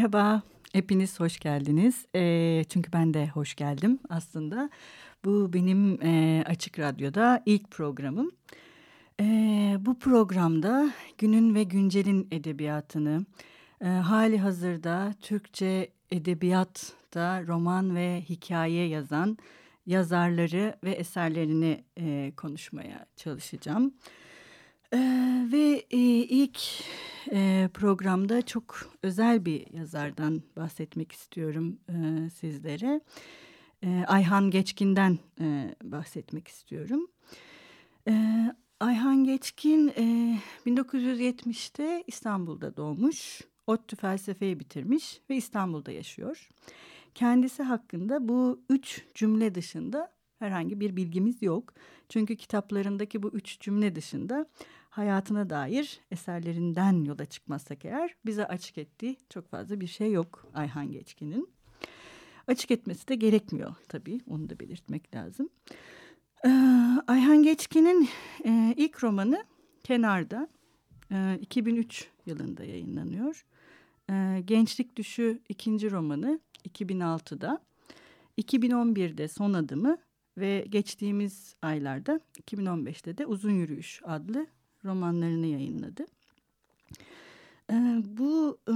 Merhaba, hepiniz hoş geldiniz. E, çünkü ben de hoş geldim aslında. Bu benim e, Açık Radyo'da ilk programım. E, bu programda günün ve güncelin edebiyatını, e, hali hazırda Türkçe edebiyatta roman ve hikaye yazan yazarları ve eserlerini e, konuşmaya çalışacağım. Ee, ve e, ilk e, programda çok özel bir yazardan bahsetmek istiyorum e, sizlere. E, Ayhan Geçkin'den e, bahsetmek istiyorum. E, Ayhan Geçkin e, 1970'te İstanbul'da doğmuş. ODTÜ felsefeyi bitirmiş ve İstanbul'da yaşıyor. Kendisi hakkında bu üç cümle dışında herhangi bir bilgimiz yok. Çünkü kitaplarındaki bu üç cümle dışında hayatına dair eserlerinden yola çıkmazsak eğer bize açık ettiği çok fazla bir şey yok Ayhan Geçkin'in. Açık etmesi de gerekmiyor tabii onu da belirtmek lazım. Ee, Ayhan Geçkin'in e, ilk romanı Kenarda e, 2003 yılında yayınlanıyor. E, Gençlik Düşü ikinci romanı 2006'da, 2011'de Son Adımı ve geçtiğimiz aylarda 2015'te de Uzun Yürüyüş adlı romanlarını yayınladı. Ee, bu e,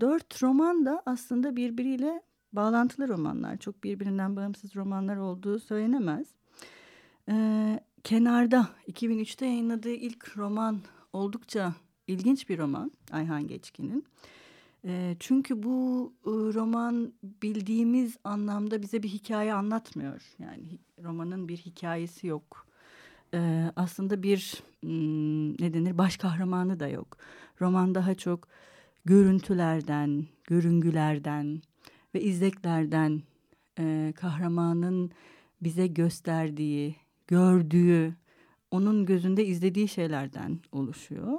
dört roman da aslında birbiriyle bağlantılı romanlar. Çok birbirinden bağımsız romanlar olduğu söylenemez. Ee, Kenarda 2003'te yayınladığı ilk roman oldukça ilginç bir roman Ayhan Geçkin'in. E, çünkü bu e, roman bildiğimiz anlamda bize bir hikaye anlatmıyor. Yani romanın bir hikayesi yok e, aslında bir ne denir baş kahramanı da yok. Roman daha çok görüntülerden, görüngülerden ve izleklerden e, kahramanın bize gösterdiği, gördüğü, onun gözünde izlediği şeylerden oluşuyor.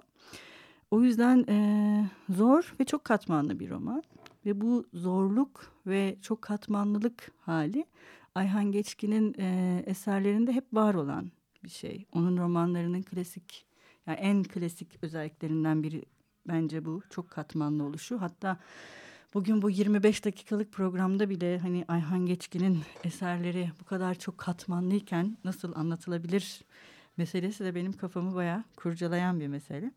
O yüzden e, zor ve çok katmanlı bir roman. Ve bu zorluk ve çok katmanlılık hali Ayhan Geçkin'in e, eserlerinde hep var olan bir şey. Onun romanlarının klasik, yani en klasik özelliklerinden biri bence bu. Çok katmanlı oluşu. Hatta bugün bu 25 dakikalık programda bile hani Ayhan Geçkin'in eserleri bu kadar çok katmanlıyken nasıl anlatılabilir meselesi de benim kafamı bayağı kurcalayan bir mesele.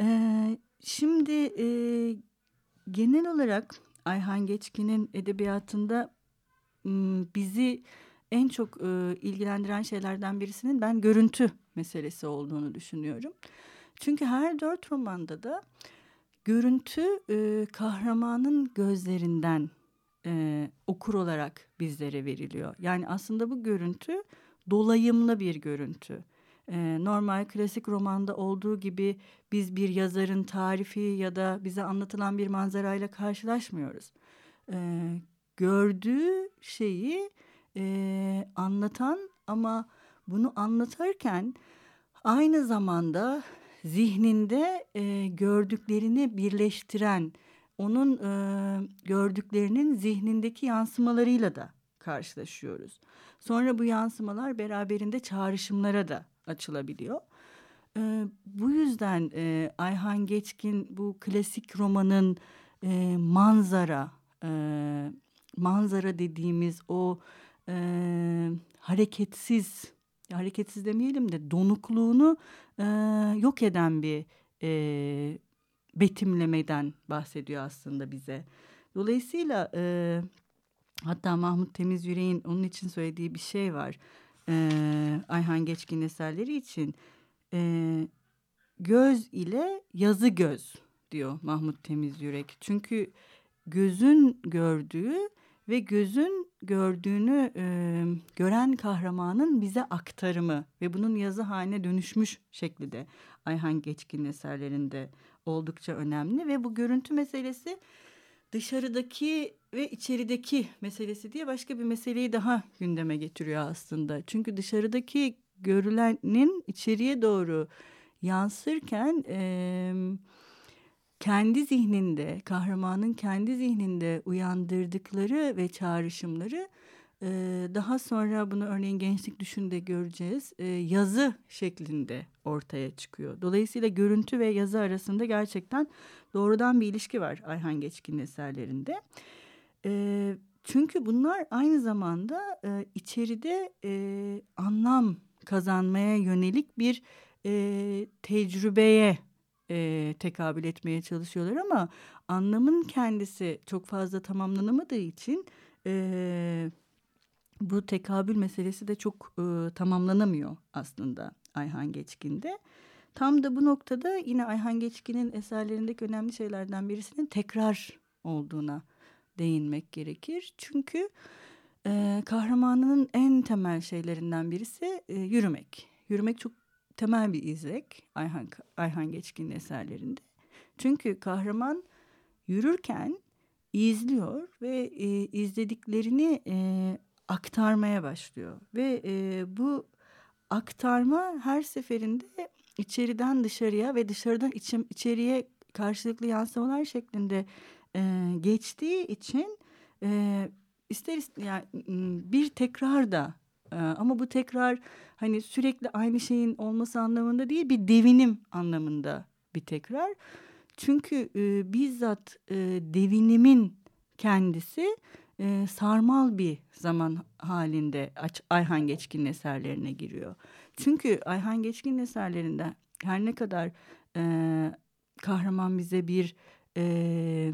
Ee, şimdi e, genel olarak Ayhan Geçkin'in edebiyatında bizi en çok e, ilgilendiren şeylerden birisinin ben görüntü meselesi olduğunu düşünüyorum. Çünkü her dört romanda da görüntü e, kahramanın gözlerinden e, okur olarak bizlere veriliyor. Yani aslında bu görüntü dolayımlı bir görüntü. E, normal klasik romanda olduğu gibi biz bir yazarın tarifi ya da bize anlatılan bir manzarayla karşılaşmıyoruz. E, gördüğü şeyi e, anlatan ama bunu anlatırken aynı zamanda zihninde e, gördüklerini birleştiren, onun e, gördüklerinin zihnindeki yansımalarıyla da karşılaşıyoruz. Sonra bu yansımalar beraberinde çağrışımlara da açılabiliyor. E, bu yüzden e, Ayhan Geçkin bu klasik romanın e, manzara, e, manzara dediğimiz o e, hareketsiz hareketsiz demeyelim de donukluğunu e, yok eden bir e, betimlemeden bahsediyor aslında bize. Dolayısıyla e, hatta Mahmut Temiz Yüreğin onun için söylediği bir şey var. E, Ayhan Geçkin eserleri için e, göz ile yazı göz diyor Mahmut Temiz Yürek. Çünkü gözün gördüğü ve gözün gördüğünü e, gören kahramanın bize aktarımı ve bunun yazı haline dönüşmüş şekli de Ayhan Geçkin eserlerinde oldukça önemli ve bu görüntü meselesi dışarıdaki ve içerideki meselesi diye başka bir meseleyi daha gündeme getiriyor aslında. Çünkü dışarıdaki görülenin içeriye doğru yansırken e, kendi zihninde, kahramanın kendi zihninde uyandırdıkları ve çağrışımları e, daha sonra bunu örneğin gençlik düşünde göreceğiz. E, yazı şeklinde ortaya çıkıyor. Dolayısıyla görüntü ve yazı arasında gerçekten doğrudan bir ilişki var Ayhan Geçkin eserlerinde. E, çünkü bunlar aynı zamanda e, içeride e, anlam kazanmaya yönelik bir e, tecrübeye e, tekabül etmeye çalışıyorlar ama anlamın kendisi çok fazla tamamlanamadığı için e, bu tekabül meselesi de çok e, tamamlanamıyor aslında Ayhan Geçkin'de. Tam da bu noktada yine Ayhan Geçkin'in eserlerindeki önemli şeylerden birisinin tekrar olduğuna değinmek gerekir. Çünkü e, kahramanının en temel şeylerinden birisi e, yürümek. Yürümek çok temel bir izlek Ayhan, Ayhan Geçkin'in eserlerinde. Çünkü kahraman yürürken izliyor ve e, izlediklerini e, aktarmaya başlıyor. Ve e, bu aktarma her seferinde içeriden dışarıya ve dışarıdan içim, içeriye karşılıklı yansımalar şeklinde e, geçtiği için e, ister yani bir tekrar da e, ama bu tekrar hani sürekli aynı şeyin olması anlamında değil bir devinim anlamında bir tekrar. Çünkü e, bizzat e, devinimin kendisi e, sarmal bir zaman halinde Ayhan Geçkin'in eserlerine giriyor. Çünkü Ayhan Geçkin'in eserlerinde her ne kadar e, kahraman bize bir e,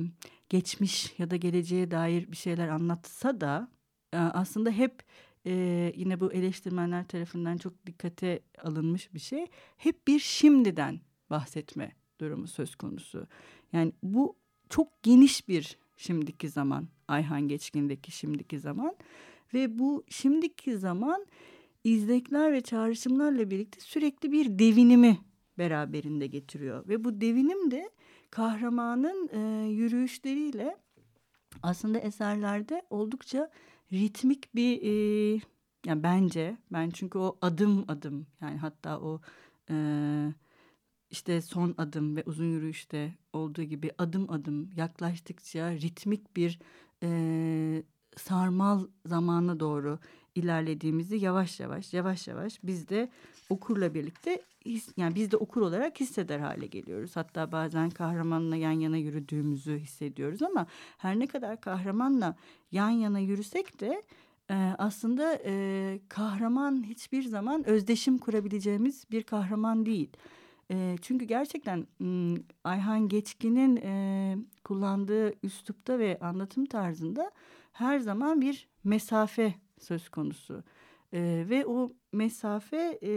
geçmiş ya da geleceğe dair bir şeyler anlatsa da e, aslında hep e, yine bu eleştirmenler tarafından çok dikkate alınmış bir şey. Hep bir şimdiden bahsetme durumu söz konusu. Yani bu çok geniş bir şimdiki zaman. Ayhan Geçkin'deki şimdiki zaman. Ve bu şimdiki zaman izlekler ve çağrışımlarla birlikte sürekli bir devinimi beraberinde getiriyor. Ve bu devinim de kahramanın e, yürüyüşleriyle aslında eserlerde oldukça ritmik bir e, yani bence ben çünkü o adım adım yani hatta o e, işte son adım ve uzun yürüyüşte olduğu gibi adım adım yaklaştıkça ritmik bir e, sarmal zamana doğru ilerlediğimizi yavaş yavaş yavaş yavaş biz de okurla birlikte his, yani biz de okur olarak hisseder hale geliyoruz. Hatta bazen kahramanla yan yana yürüdüğümüzü hissediyoruz ama her ne kadar kahramanla yan yana yürüsek de e, aslında e, kahraman hiçbir zaman özdeşim kurabileceğimiz bir kahraman değil. E, çünkü gerçekten Ayhan Geçkin'in e, kullandığı üslupta ve anlatım tarzında her zaman bir mesafe söz konusu. E, ve o mesafe e,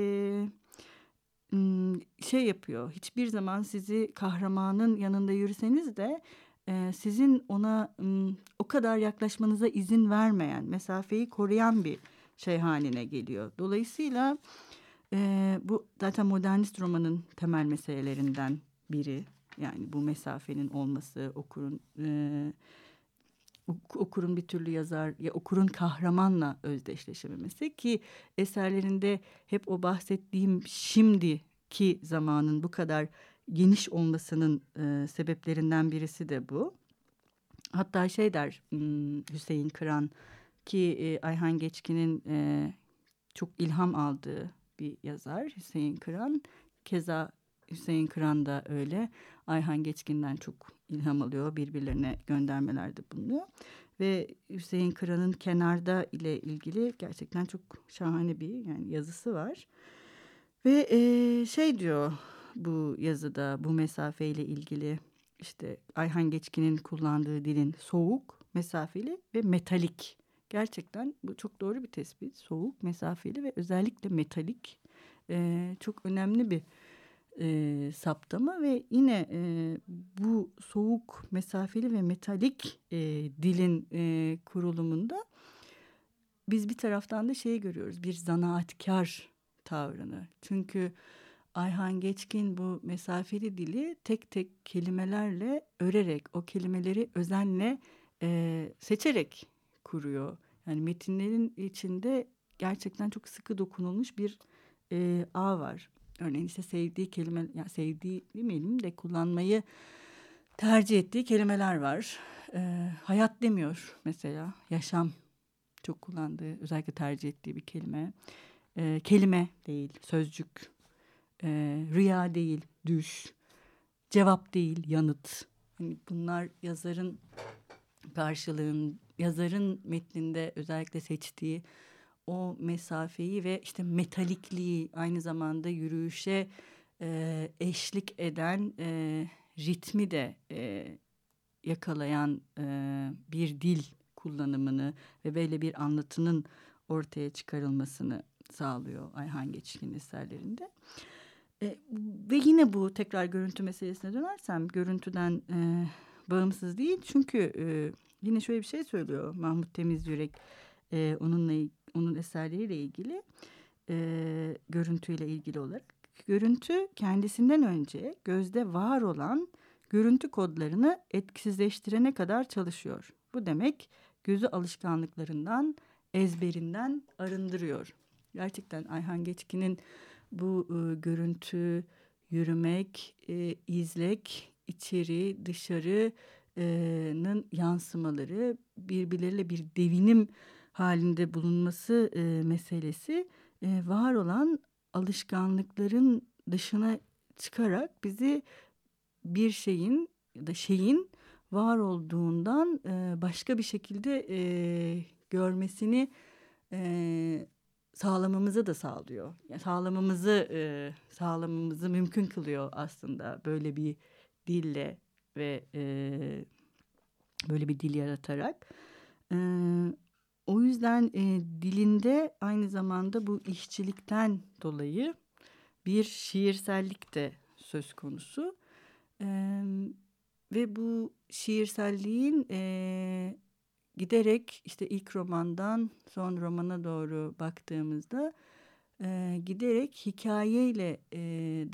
şey yapıyor. Hiçbir zaman sizi kahramanın yanında yürüseniz de e, sizin ona o kadar yaklaşmanıza izin vermeyen, mesafeyi koruyan bir şey haline geliyor. Dolayısıyla e, bu zaten modernist romanın temel meselelerinden biri. Yani bu mesafenin olması, okurun e, okurun bir türlü yazar ya okurun kahramanla özdeşleşememesi ki eserlerinde hep o bahsettiğim şimdiki zamanın bu kadar geniş olmasının e, sebeplerinden birisi de bu. Hatta şey der Hüseyin Kıran ki e, Ayhan Geçkin'in e, çok ilham aldığı bir yazar Hüseyin Kıran. Keza Hüseyin Kıran da öyle. Ayhan Geçkin'den çok ilham alıyor. Birbirlerine göndermelerde bulunuyor. Ve Hüseyin Kıran'ın kenarda ile ilgili gerçekten çok şahane bir yani yazısı var. Ve e, şey diyor bu yazıda bu mesafeyle ilgili işte Ayhan Geçkin'in kullandığı dilin soğuk, mesafeli ve metalik. Gerçekten bu çok doğru bir tespit. Soğuk, mesafeli ve özellikle metalik. Ee, çok önemli bir e, saptama ve yine e, bu soğuk, mesafeli ve metalik e, dilin e, kurulumunda biz bir taraftan da şeyi görüyoruz bir zanaatkar tavrını. Çünkü Ayhan Geçkin bu mesafeli dili tek tek kelimelerle örerek o kelimeleri özenle e, seçerek kuruyor. Yani metinlerin içinde gerçekten çok sıkı dokunulmuş bir e, ağ var. Örneğin işte sevdiği kelime, yani sevdiği demeyelim de kullanmayı tercih ettiği kelimeler var. E, hayat demiyor mesela, yaşam çok kullandığı, özellikle tercih ettiği bir kelime. E, kelime değil, sözcük. E, rüya değil, düş. Cevap değil, yanıt. Yani bunlar yazarın karşılığın, yazarın metninde özellikle seçtiği o mesafeyi ve işte metalikliği aynı zamanda yürüyüşe e, eşlik eden e, ritmi de e, yakalayan e, bir dil kullanımını ve böyle bir anlatının ortaya çıkarılmasını sağlıyor Ayhan Geçkin eserlerinde. E, ve yine bu tekrar görüntü meselesine dönersem görüntüden e, bağımsız değil. Çünkü e, yine şöyle bir şey söylüyor Mahmut Temiz Yürek e, onunla onun eserleriyle ilgili e, görüntüyle ilgili olarak. Görüntü kendisinden önce gözde var olan görüntü kodlarını etkisizleştirene kadar çalışıyor. Bu demek gözü alışkanlıklarından, ezberinden arındırıyor. Gerçekten Ayhan Geçkin'in bu e, görüntü, yürümek, e, izlek, içeri, dışarı'nın yansımaları birbirleriyle bir devinim halinde bulunması e, meselesi e, var olan alışkanlıkların dışına çıkarak bizi bir şeyin ya da şeyin var olduğundan e, başka bir şekilde e, görmesini e, sağlamamızı da sağlıyor. Yani sağlamamızı e, sağlamamızı mümkün kılıyor aslında böyle bir dille ve e, böyle bir dil yaratarak. E, o yüzden e, dilinde aynı zamanda bu işçilikten dolayı bir şiirsellik de söz konusu. E, ve bu şiirselliğin e, giderek işte ilk romandan son romana doğru baktığımızda e, giderek hikayeyle e,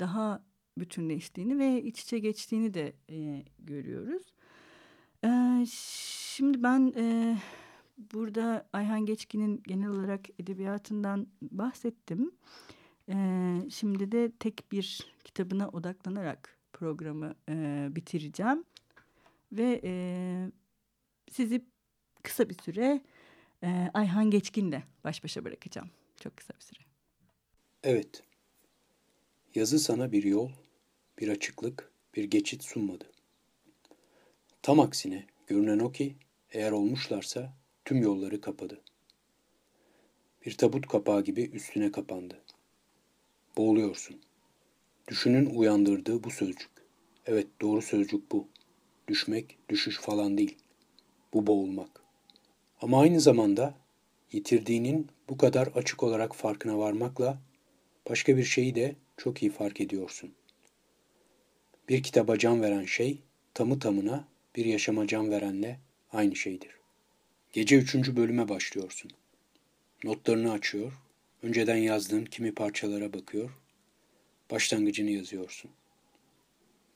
daha bütünleştiğini ve iç içe geçtiğini de e, görüyoruz. E, şimdi ben e, burada Ayhan Geçkin'in genel olarak edebiyatından bahsettim. E, şimdi de tek bir kitabına odaklanarak programı e, bitireceğim. Ve e, sizi kısa bir süre e, Ayhan Geçkin'le baş başa bırakacağım. Çok kısa bir süre. Evet. Yazı sana bir yol, bir açıklık, bir geçit sunmadı. Tam aksine görünen o ki eğer olmuşlarsa tüm yolları kapadı. Bir tabut kapağı gibi üstüne kapandı. Boğuluyorsun. Düşünün uyandırdığı bu sözcük. Evet doğru sözcük bu. Düşmek, düşüş falan değil. Bu boğulmak. Ama aynı zamanda yitirdiğinin bu kadar açık olarak farkına varmakla başka bir şeyi de çok iyi fark ediyorsun. Bir kitaba can veren şey tamı tamına bir yaşama can verenle aynı şeydir. Gece üçüncü bölüme başlıyorsun. Notlarını açıyor, önceden yazdığın kimi parçalara bakıyor, başlangıcını yazıyorsun.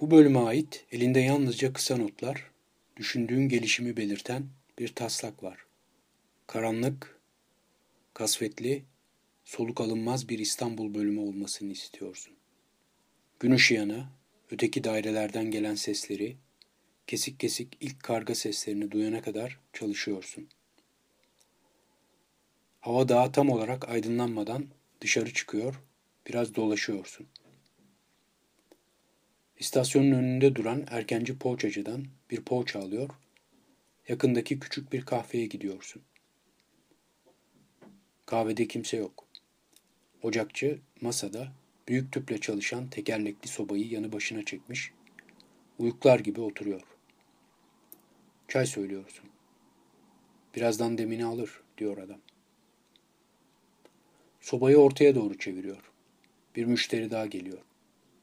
Bu bölüme ait elinde yalnızca kısa notlar, düşündüğün gelişimi belirten bir taslak var. Karanlık, kasvetli, soluk alınmaz bir İstanbul bölümü olmasını istiyorsun. Gün ışığına, öteki dairelerden gelen sesleri, kesik kesik ilk karga seslerini duyana kadar çalışıyorsun. Hava daha tam olarak aydınlanmadan dışarı çıkıyor, biraz dolaşıyorsun. İstasyonun önünde duran erkenci poğaçacıdan bir poğaça alıyor, yakındaki küçük bir kahveye gidiyorsun. Kahvede kimse yok. Ocakçı masada büyük tüple çalışan tekerlekli sobayı yanı başına çekmiş, uyuklar gibi oturuyor. Çay söylüyorsun. Birazdan demini alır, diyor adam. Sobayı ortaya doğru çeviriyor. Bir müşteri daha geliyor.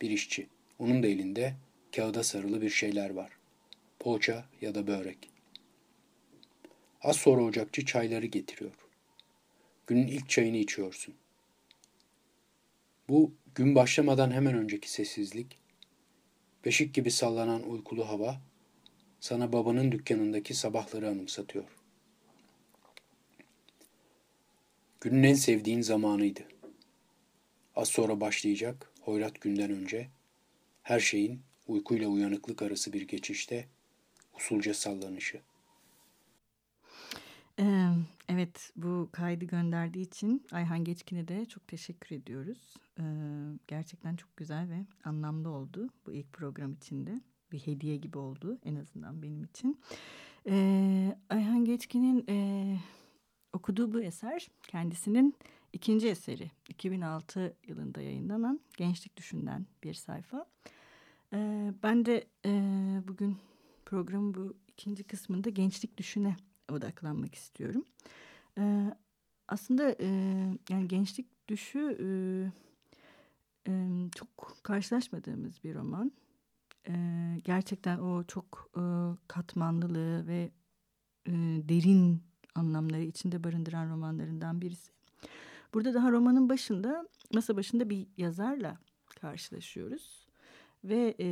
bir işçi. Onun da elinde kağıda sarılı bir şeyler var. Poğaça ya da börek. Az sonra ocakçı çayları getiriyor. Günün ilk çayını içiyorsun. Bu gün başlamadan hemen önceki sessizlik, beşik gibi sallanan uykulu hava sana babanın dükkanındaki sabahları anımsatıyor. Günün en sevdiğin zamanıydı. Az sonra başlayacak hoyrat günden önce her şeyin uykuyla uyanıklık arası bir geçişte usulca sallanışı. Evet bu kaydı gönderdiği için Ayhan Geçkin'e de çok teşekkür ediyoruz. Gerçekten çok güzel ve anlamlı oldu bu ilk program içinde. Bir hediye gibi oldu en azından benim için. Ayhan Geçkin'in okuduğu bu eser kendisinin ikinci eseri. 2006 yılında yayınlanan Gençlik Düşün'den bir sayfa. Ben de bugün programın bu ikinci kısmında Gençlik Düşün'e odaklanmak istiyorum. Ee, aslında e, yani gençlik düşü e, e, çok karşılaşmadığımız bir roman. E, gerçekten o çok e, katmanlılığı ve e, derin anlamları içinde barındıran romanlarından birisi. Burada daha romanın başında masa başında bir yazarla karşılaşıyoruz ve e,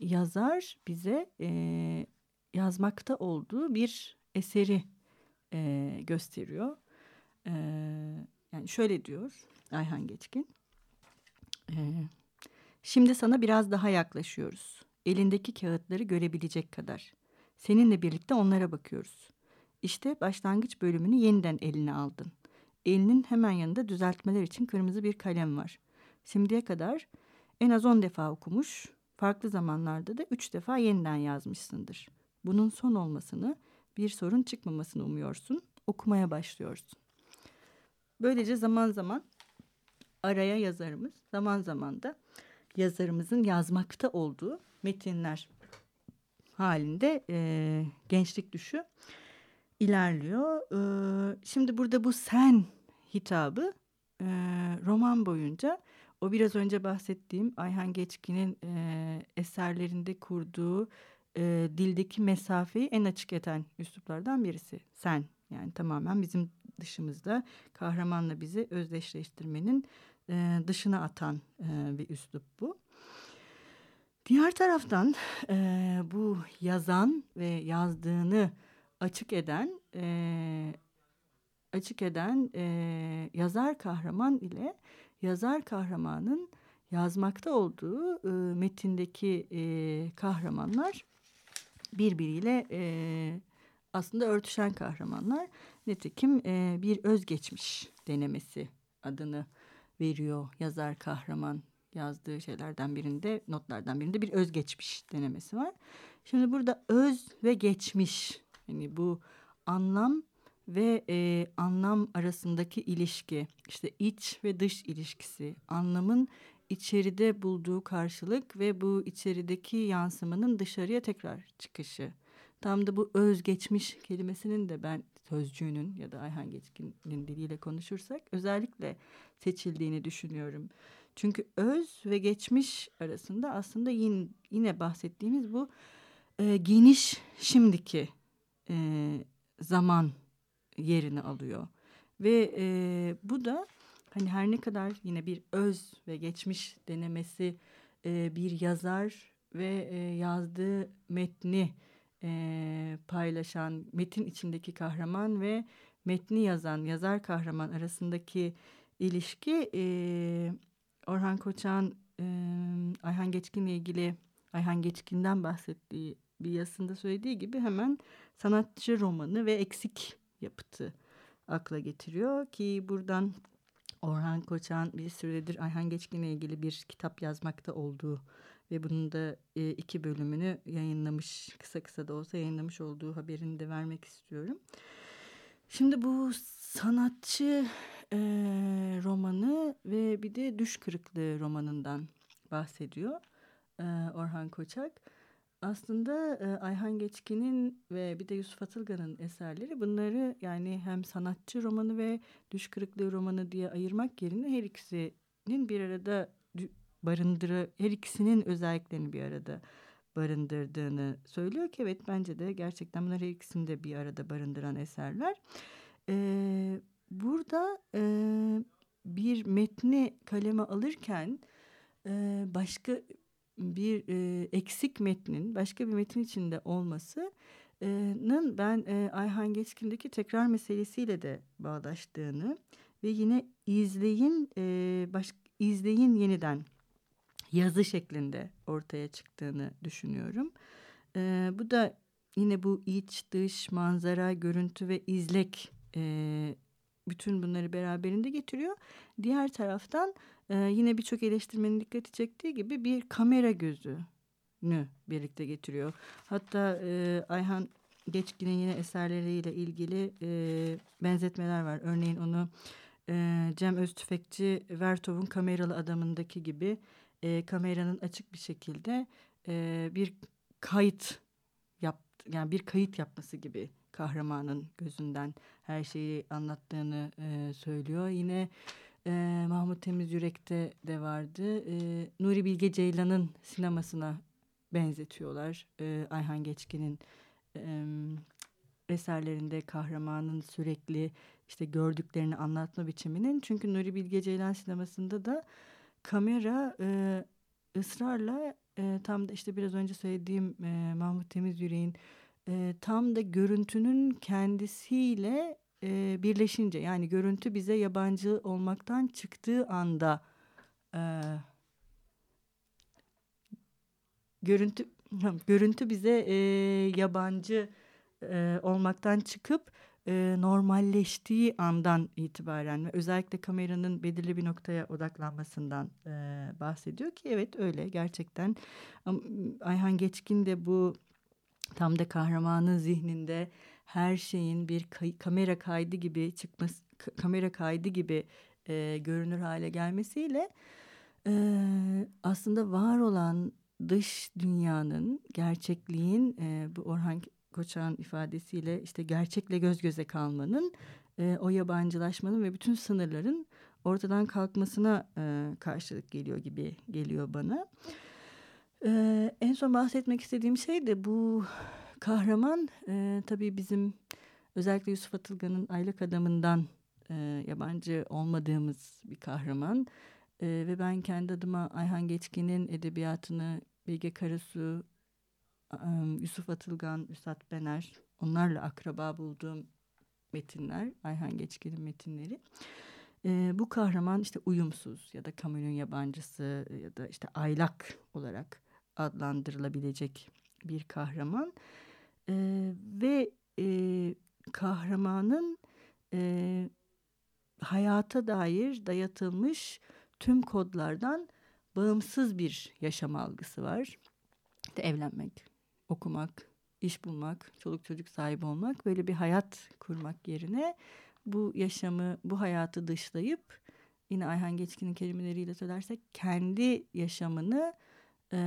yazar bize e, yazmakta olduğu bir eseri e, gösteriyor. E, yani şöyle diyor Ayhan Geçkin. E, Şimdi sana biraz daha yaklaşıyoruz. Elindeki kağıtları görebilecek kadar. Seninle birlikte onlara bakıyoruz. İşte başlangıç bölümünü yeniden eline aldın. Elinin hemen yanında düzeltmeler için kırmızı bir kalem var. Şimdiye kadar en az on defa okumuş, farklı zamanlarda da üç defa yeniden yazmışsındır. Bunun son olmasını bir sorun çıkmamasını umuyorsun. Okumaya başlıyorsun. Böylece zaman zaman araya yazarımız, zaman zaman da yazarımızın yazmakta olduğu metinler halinde e, gençlik düşü ilerliyor. E, şimdi burada bu sen hitabı e, roman boyunca o biraz önce bahsettiğim Ayhan Geçkin'in e, eserlerinde kurduğu e, dildeki mesafeyi en açık eden üsluplardan birisi. Sen yani tamamen bizim dışımızda kahramanla bizi özdeşleştirmenin e, dışına atan e, bir üslup bu. Diğer taraftan e, bu yazan ve yazdığını açık eden e, açık eden e, yazar kahraman ile yazar kahramanın yazmakta olduğu e, metindeki e, kahramanlar birbiriyle e, aslında örtüşen kahramanlar. Nitekim e, bir özgeçmiş denemesi adını veriyor yazar kahraman yazdığı şeylerden birinde notlardan birinde bir özgeçmiş denemesi var. Şimdi burada öz ve geçmiş yani bu anlam ve e, anlam arasındaki ilişki işte iç ve dış ilişkisi anlamın içeride bulduğu karşılık ve bu içerideki yansımanın dışarıya tekrar çıkışı. Tam da bu özgeçmiş kelimesinin de ben sözcüğünün ya da Ayhan Geçkin'in diliyle konuşursak özellikle seçildiğini düşünüyorum. Çünkü öz ve geçmiş arasında aslında yine, yine bahsettiğimiz bu e, geniş şimdiki e, zaman yerini alıyor. Ve e, bu da hani her ne kadar yine bir öz ve geçmiş denemesi e, bir yazar ve e, yazdığı metni e, paylaşan metin içindeki kahraman ve metni yazan yazar kahraman arasındaki ilişki e, Orhan Koçan e, Ayhan Geçkin'le ilgili Ayhan Geçkin'den bahsettiği bir yazısında söylediği gibi hemen sanatçı romanı ve eksik yapıtı akla getiriyor ki buradan Orhan Koçan bir süredir Ayhan Geçkin'le ilgili bir kitap yazmakta olduğu ve bunun da e, iki bölümünü yayınlamış kısa kısa da olsa yayınlamış olduğu haberini de vermek istiyorum. Şimdi bu sanatçı e, romanı ve bir de Düş Kırıklığı romanından bahsediyor e, Orhan Koçak. Aslında e, Ayhan Geçkin'in ve bir de Yusuf Atılgan'ın eserleri bunları yani hem sanatçı romanı ve düş kırıklığı romanı diye ayırmak yerine her ikisinin bir arada barındırı her ikisinin özelliklerini bir arada barındırdığını söylüyor ki evet bence de gerçekten bunlar her ikisini de bir arada barındıran eserler. Ee, burada e, bir metni kaleme alırken e, başka bir e, eksik metnin başka bir metin içinde olmasının ben e, Ayhan Geçkin'deki tekrar meselesiyle de bağdaştığını ve yine izleyin e, baş, izleyin yeniden yazı şeklinde ortaya çıktığını düşünüyorum. E, bu da yine bu iç dış manzara görüntü ve izlek e, bütün bunları beraberinde getiriyor. Diğer taraftan e, yine birçok eleştirmenin dikkati çektiği gibi bir kamera gözünü birlikte getiriyor. Hatta e, Ayhan Geçkin'in yine eserleriyle ilgili e, benzetmeler var. Örneğin onu e, Cem Öztüfekçi Vertov'un kameralı adamındaki gibi e, kameranın açık bir şekilde e, bir kayıt yap yani bir kayıt yapması gibi kahramanın gözünden her şeyi anlattığını e, söylüyor. Yine e, Mahmut Temiz Yürek'te de vardı. E, Nuri Bilge Ceylan'ın sinemasına benzetiyorlar. E, Ayhan Geçkin'in e, eserlerinde kahramanın sürekli işte gördüklerini anlatma biçiminin. Çünkü Nuri Bilge Ceylan sinemasında da kamera e, ısrarla e, tam da işte biraz önce söylediğim e, Mahmut Temiz Yüreğin e, tam da görüntünün kendisiyle e, birleşince yani görüntü bize yabancı olmaktan çıktığı anda e, görüntü görüntü bize e, yabancı e, olmaktan çıkıp e, normalleştiği andan itibaren ve özellikle kameranın belirli bir noktaya odaklanmasından e, bahsediyor ki evet öyle gerçekten. Ayhan Geçkin de bu tam da kahramanın zihninde her şeyin bir kay kamera kaydı gibi çıkması kamera kaydı gibi e, görünür hale gelmesiyle e, aslında var olan dış dünyanın gerçekliğin e, bu Orhan Koçak'ın ifadesiyle işte gerçekle göz göze kalmanın e, o yabancılaşmanın ve bütün sınırların ortadan kalkmasına e, karşılık geliyor gibi geliyor bana. E, en son bahsetmek istediğim şey de bu kahraman e, tabii bizim özellikle Yusuf Atılgan'ın Aylık Adamı'ndan e, yabancı olmadığımız bir kahraman. E, ve ben kendi adıma Ayhan Geçkin'in edebiyatını Bilge Karasu, Yusuf Atılgan, Üstad Bener onlarla akraba bulduğum metinler, Ayhan Geçkin'in metinleri. E, bu kahraman işte uyumsuz ya da kamunun yabancısı ya da işte aylak olarak adlandırılabilecek bir kahraman. E, ve e, kahramanın e, hayata dair dayatılmış tüm kodlardan bağımsız bir yaşam algısı var. İşte evlenmek, okumak, iş bulmak, çoluk çocuk sahibi olmak, böyle bir hayat kurmak yerine bu yaşamı, bu hayatı dışlayıp yine Ayhan Geçkin'in kelimeleriyle söylersek kendi yaşamını e,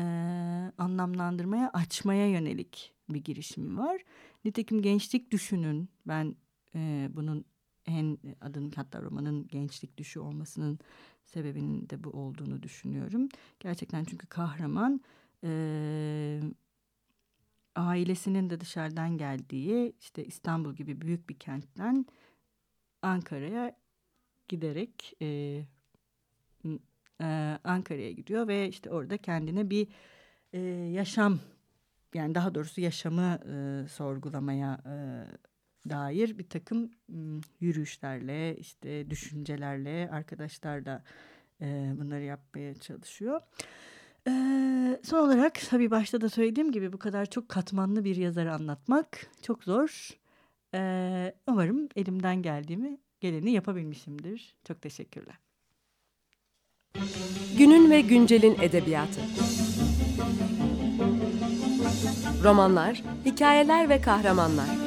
anlamlandırmaya, açmaya yönelik bir girişimi var. Nitekim gençlik düşünün ben e, bunun en adının hatta romanın gençlik düşü olmasının sebebinin de bu olduğunu düşünüyorum. Gerçekten çünkü kahraman e, ailesinin de dışarıdan geldiği işte İstanbul gibi büyük bir kentten Ankara'ya giderek e, e, Ankara'ya gidiyor ve işte orada kendine bir e, yaşam yani daha doğrusu yaşamı e, sorgulamaya e, dair bir takım yürüyüşlerle işte düşüncelerle arkadaşlarla e, bunları yapmaya çalışıyor. Ee, son olarak tabii başta da söylediğim gibi bu kadar çok katmanlı bir yazarı anlatmak çok zor. Ee, umarım elimden geldiğimi geleni yapabilmişimdir. Çok teşekkürler. Günün ve güncelin edebiyatı. Romanlar, hikayeler ve kahramanlar.